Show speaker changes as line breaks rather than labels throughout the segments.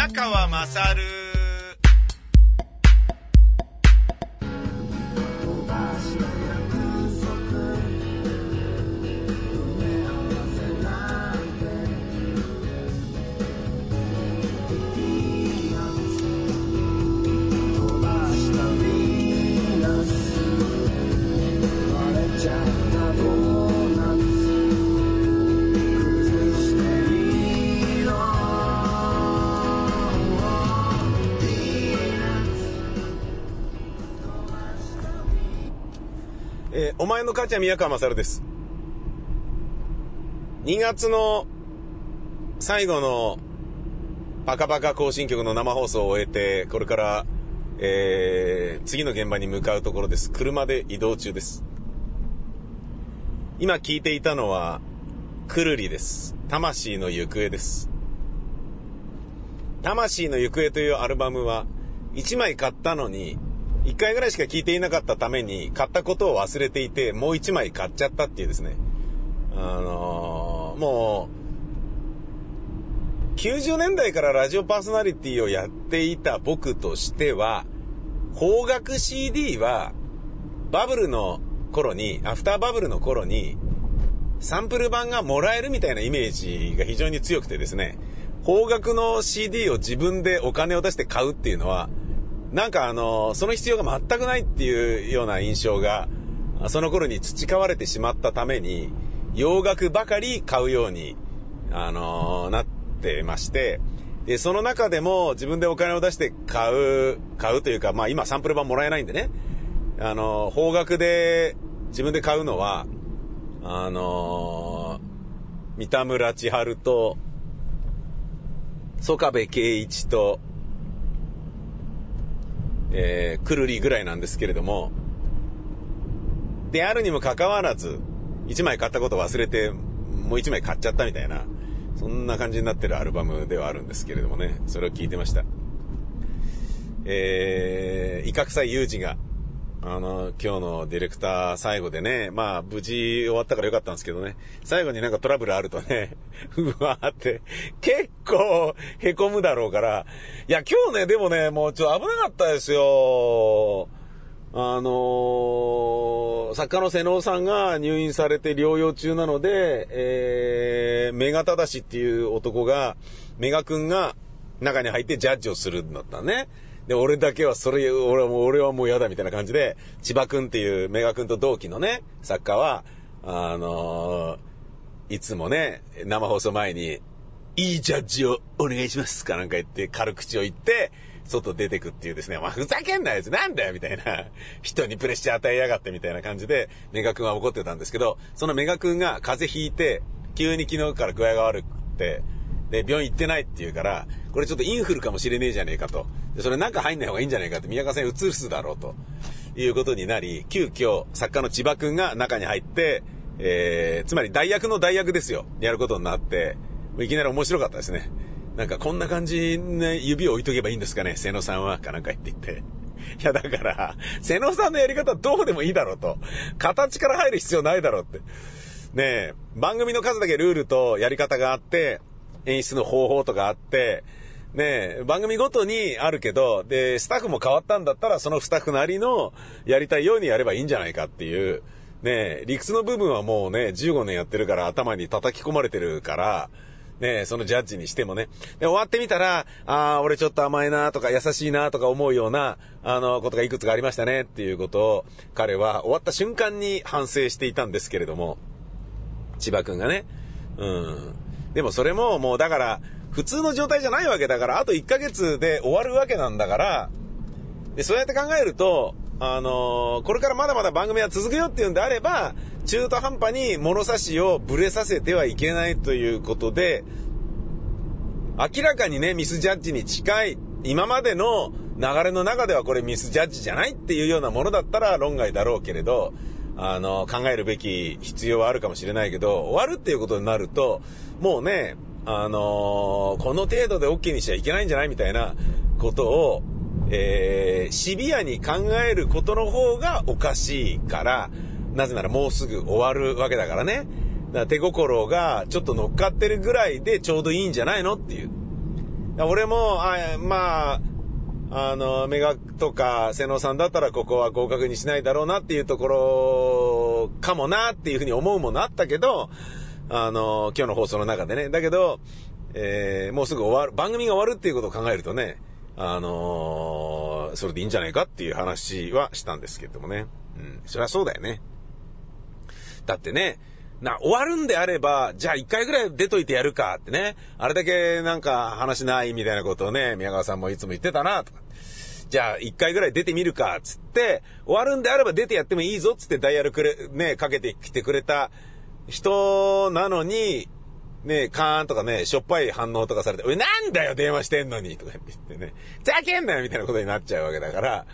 宮川
勝。お前の母ちゃん宮川勝です。2月の最後のパカパカ更新曲の生放送を終えて、これから、えー次の現場に向かうところです。車で移動中です。今聞いていたのは、くるりです。魂の行方です。魂の行方というアルバムは、1枚買ったのに、1回ぐらいしか聞いていなかったために、買ったことを忘れていて、もう1枚買っちゃったっていうですね。あのーもう、90年代からラジオパーソナリティをやっていた僕としては、邦楽 CD は、バブルの頃に、アフターバブルの頃に、サンプル版がもらえるみたいなイメージが非常に強くてですね、邦楽の CD を自分でお金を出して買うっていうのは、なんかあの、その必要が全くないっていうような印象が、その頃に培われてしまったために、洋楽ばかり買うように、あのなってまして、で、その中でも自分でお金を出して買う、買うというか、まあ今サンプル版もらえないんでね、あの、邦楽で自分で買うのは、あの三田村千春と、曽我部圭一と、えー、くるりぐらいなんですけれども、であるにもかかわらず、1枚買ったこと忘れて、もう1枚買っちゃったみたいな、そんな感じになってるアルバムではあるんですけれどもね、それを聞いてました。えー、威嚇臭い有事が、あの、今日のディレクター最後でね、まあ、無事終わったからよかったんですけどね、最後になんかトラブルあるとね、うわーって、結構、凹むだろうから、いや、今日ね、でもね、もうちょっと危なかったですよ。あのー作家の瀬能さんが入院されて療養中なので、えー、メガタダシっていう男が、メガ君が中に入ってジャッジをするんだったね。で、俺だけはそれ、俺はもう、俺はもう嫌だみたいな感じで、千葉君っていうメガ君と同期のね、作家は、あのーいつもね、生放送前に、いいジャッジをお願いしますかなんか言って、軽口を言って、外出てくっていうですね、まあ、ふざけんなよ、なんだよ、みたいな。人にプレッシャー与えやがって、みたいな感じで、メガ君は怒ってたんですけど、そのメガ君が風邪ひいて、急に昨日から具合が悪くて、で、病院行ってないって言うから、これちょっとインフルかもしれねえじゃねえかと。で、それ中入んない方がいいんじゃねえかって、宮川さんに移すだろうと。いうことになり、急遽、作家の千葉君が中に入って、えー、つまり代役の代役ですよ。やることになって、いきなり面白かったですね。なんかこんな感じね、指を置いとけばいいんですかね、瀬野さんは、かなんか言って言って。いや、だから、瀬野さんのやり方どうでもいいだろうと。形から入る必要ないだろうって。ねえ、番組の数だけルールとやり方があって、演出の方法とかあって、ね、番組ごとにあるけど、で、スタッフも変わったんだったら、そのスタッフなりのやりたいようにやればいいんじゃないかっていう、ね、理屈の部分はもうね、15年やってるから頭に叩き込まれてるから、ね、そのジャッジにしてもね。で、終わってみたら、ああ、俺ちょっと甘いなとか優しいなとか思うような、あの、ことがいくつかありましたねっていうことを、彼は終わった瞬間に反省していたんですけれども、千葉くんがね。うん。でもそれももうだから、普通の状態じゃないわけだから、あと1ヶ月で終わるわけなんだから、で、そうやって考えると、あのーこれからまだまだ番組は続くよっていうんであれば、中途半端に物差しをブレさせてはいけないということで、明らかにね、ミスジャッジに近い、今までの流れの中ではこれミスジャッジじゃないっていうようなものだったら論外だろうけれど、あの、考えるべき必要はあるかもしれないけど、終わるっていうことになると、もうね、あのこの程度で OK にしちゃいけないんじゃないみたいなことを、えー、シビアに考えることの方がおかしいから、なぜならもうすぐ終わるわけだからね。だから手心がちょっと乗っかってるぐらいでちょうどいいんじゃないのっていう。俺も、あまあ、あの、メガとか、瀬野さんだったらここは合格にしないだろうなっていうところかもなっていうふうに思うものあったけど、あの、今日の放送の中でね。だけど、えー、もうすぐ終わる、番組が終わるっていうことを考えるとね、あのー、それでいいんじゃないかっていう話はしたんですけどもね。うん、そりゃそうだよね。だってね、な、終わるんであれば、じゃあ一回ぐらい出といてやるかってね。あれだけなんか話ないみたいなことをね、宮川さんもいつも言ってたな、とか。じゃあ一回ぐらい出てみるか、つって、終わるんであれば出てやってもいいぞ、つってダイヤルくれ、ね、かけてきてくれた人なのに、ね、カーンとかね、しょっぱい反応とかされて、おい、なんだよ、電話してんのにとか言ってね、ざけんなよみたいなことになっちゃうわけだから、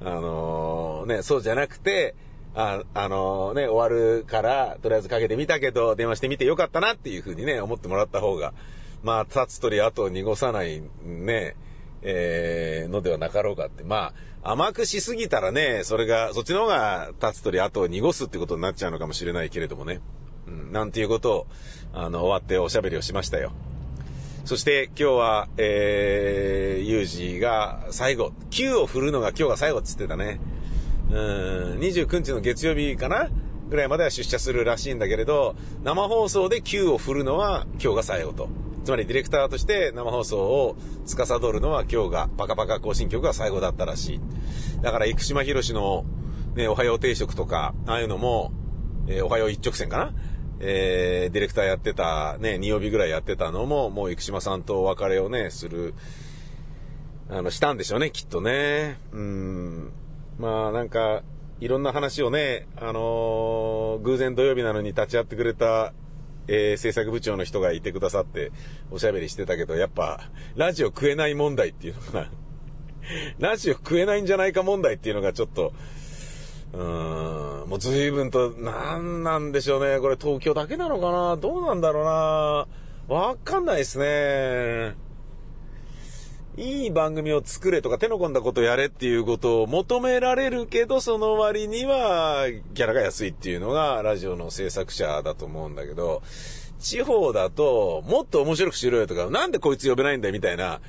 あのー、ね、そうじゃなくて、あ、あのー、ね、終わるから、とりあえずかけてみたけど、電話してみてよかったなっていうふうにね、思ってもらった方が、まあ、立つ鳥後を濁さない、ね、えー、のではなかろうかって。まあ、甘くしすぎたらね、それが、そっちの方が立つ鳥後を濁すってことになっちゃうのかもしれないけれどもね。なんていうことを、あの、終わっておしゃべりをしましたよ。そして今日は、えー、ユージが最後、9を振るのが今日が最後っつってたね。うん、29日の月曜日かな？ぐらいまでは出社するらしいんだけれど、生放送で Q を振るのは今日が最後と。つまりディレクターとして生放送を司るのは今日がパカパカ更新曲が最後だったらしい。だから生島博士のね、おはよう定食とか、ああいうのも、えー、おはよう一直線かな？えー、ディレクターやってた、ね、2曜日ぐらいやってたのも、もう生島さんとお別れをね、する、あの、したんでしょうね、きっとね。うん。まあなんか、いろんな話をね、あのー、偶然土曜日なのに立ち会ってくれた、えー、制作部長の人がいてくださっておしゃべりしてたけど、やっぱ、ラジオ食えない問題っていうのが ラジオ食えないんじゃないか問題っていうのがちょっと、うーん、もう随分と、なんなんでしょうね。これ東京だけなのかな？どうなんだろうな？わかんないですね。いい番組を作れとか手の込んだことやれっていうことを求められるけど、その割にはギャラが安いっていうのがラジオの制作者だと思うんだけど、地方だともっと面白くしろよとか、なんでこいつ呼べないんだよみたいな、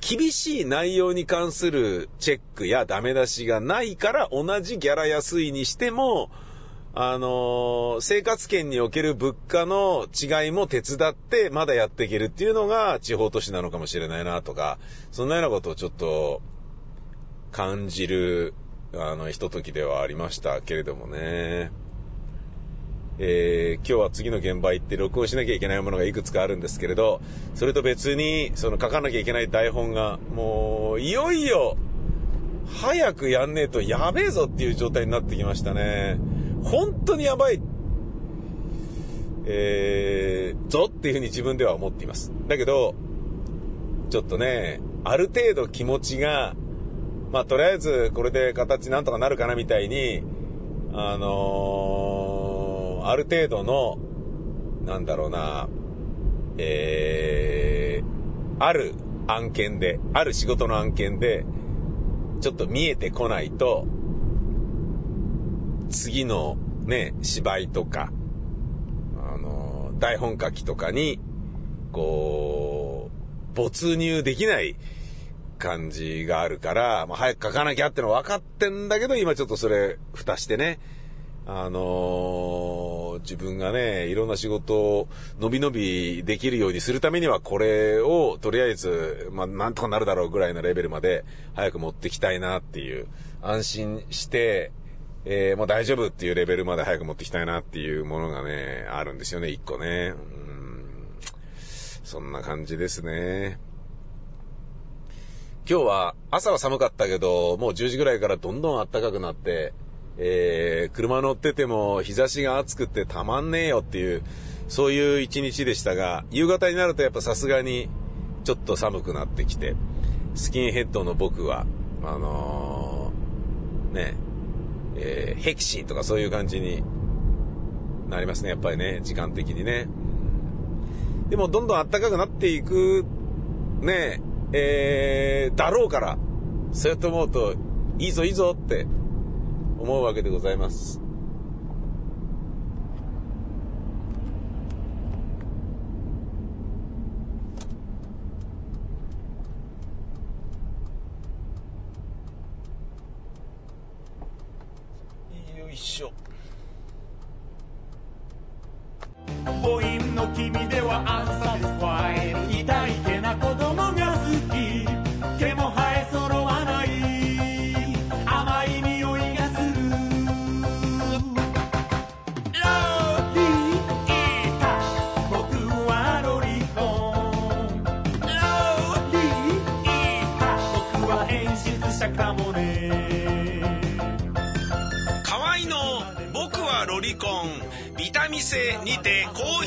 厳しい内容に関するチェックやダメ出しがないから同じギャラ安いにしても、あのー、生活圏における物価の違いも手伝ってまだやっていけるっていうのが地方都市なのかもしれないなとか、そんなようなことをちょっと感じる、あの、ひとときではありましたけれどもね。えー、今日は次の現場行って録音しなきゃいけないものがいくつかあるんですけれど、それと別に、その書かなきゃいけない台本が、もう、いよいよ、早くやんねえとやべえぞっていう状態になってきましたね。本当にやばい、えー、ぞっていうふうに自分では思っています。だけど、ちょっとね、ある程度気持ちが、まあ、とりあえずこれで形なんとかなるかなみたいに、あのー、ある程度の、なんだろうな、えー、ある案件で、ある仕事の案件で、ちょっと見えてこないと、次のね、芝居とか、あの、台本書きとかに、こう、没入できない感じがあるから、まあ、早く書かなきゃっての分かってんだけど、今ちょっとそれ、蓋してね、あのー、自分がね、いろんな仕事を伸び伸びできるようにするためには、これをとりあえず、まあ、なんとかなるだろうぐらいのレベルまで早く持ってきたいなっていう、安心して、えー、もう大丈夫っていうレベルまで早く持ってきたいなっていうものがね、あるんですよね、一個ね。うん。そんな感じですね。今日は朝は寒かったけど、もう10時ぐらいからどんどん暖かくなって、えー、車乗ってても日差しが暑くてたまんねえよっていう、そういう一日でしたが、夕方になるとやっぱさすがにちょっと寒くなってきて、スキンヘッドの僕は、あのー、ね、えー、ヘキシーとかそういう感じになりますね、やっぱりね、時間的にね。でも、どんどん暖かくなっていく、ね、えー、だろうから、そうやって思うと、いいぞいいぞって思うわけでございます。
よい
しょ。の君では
暗殺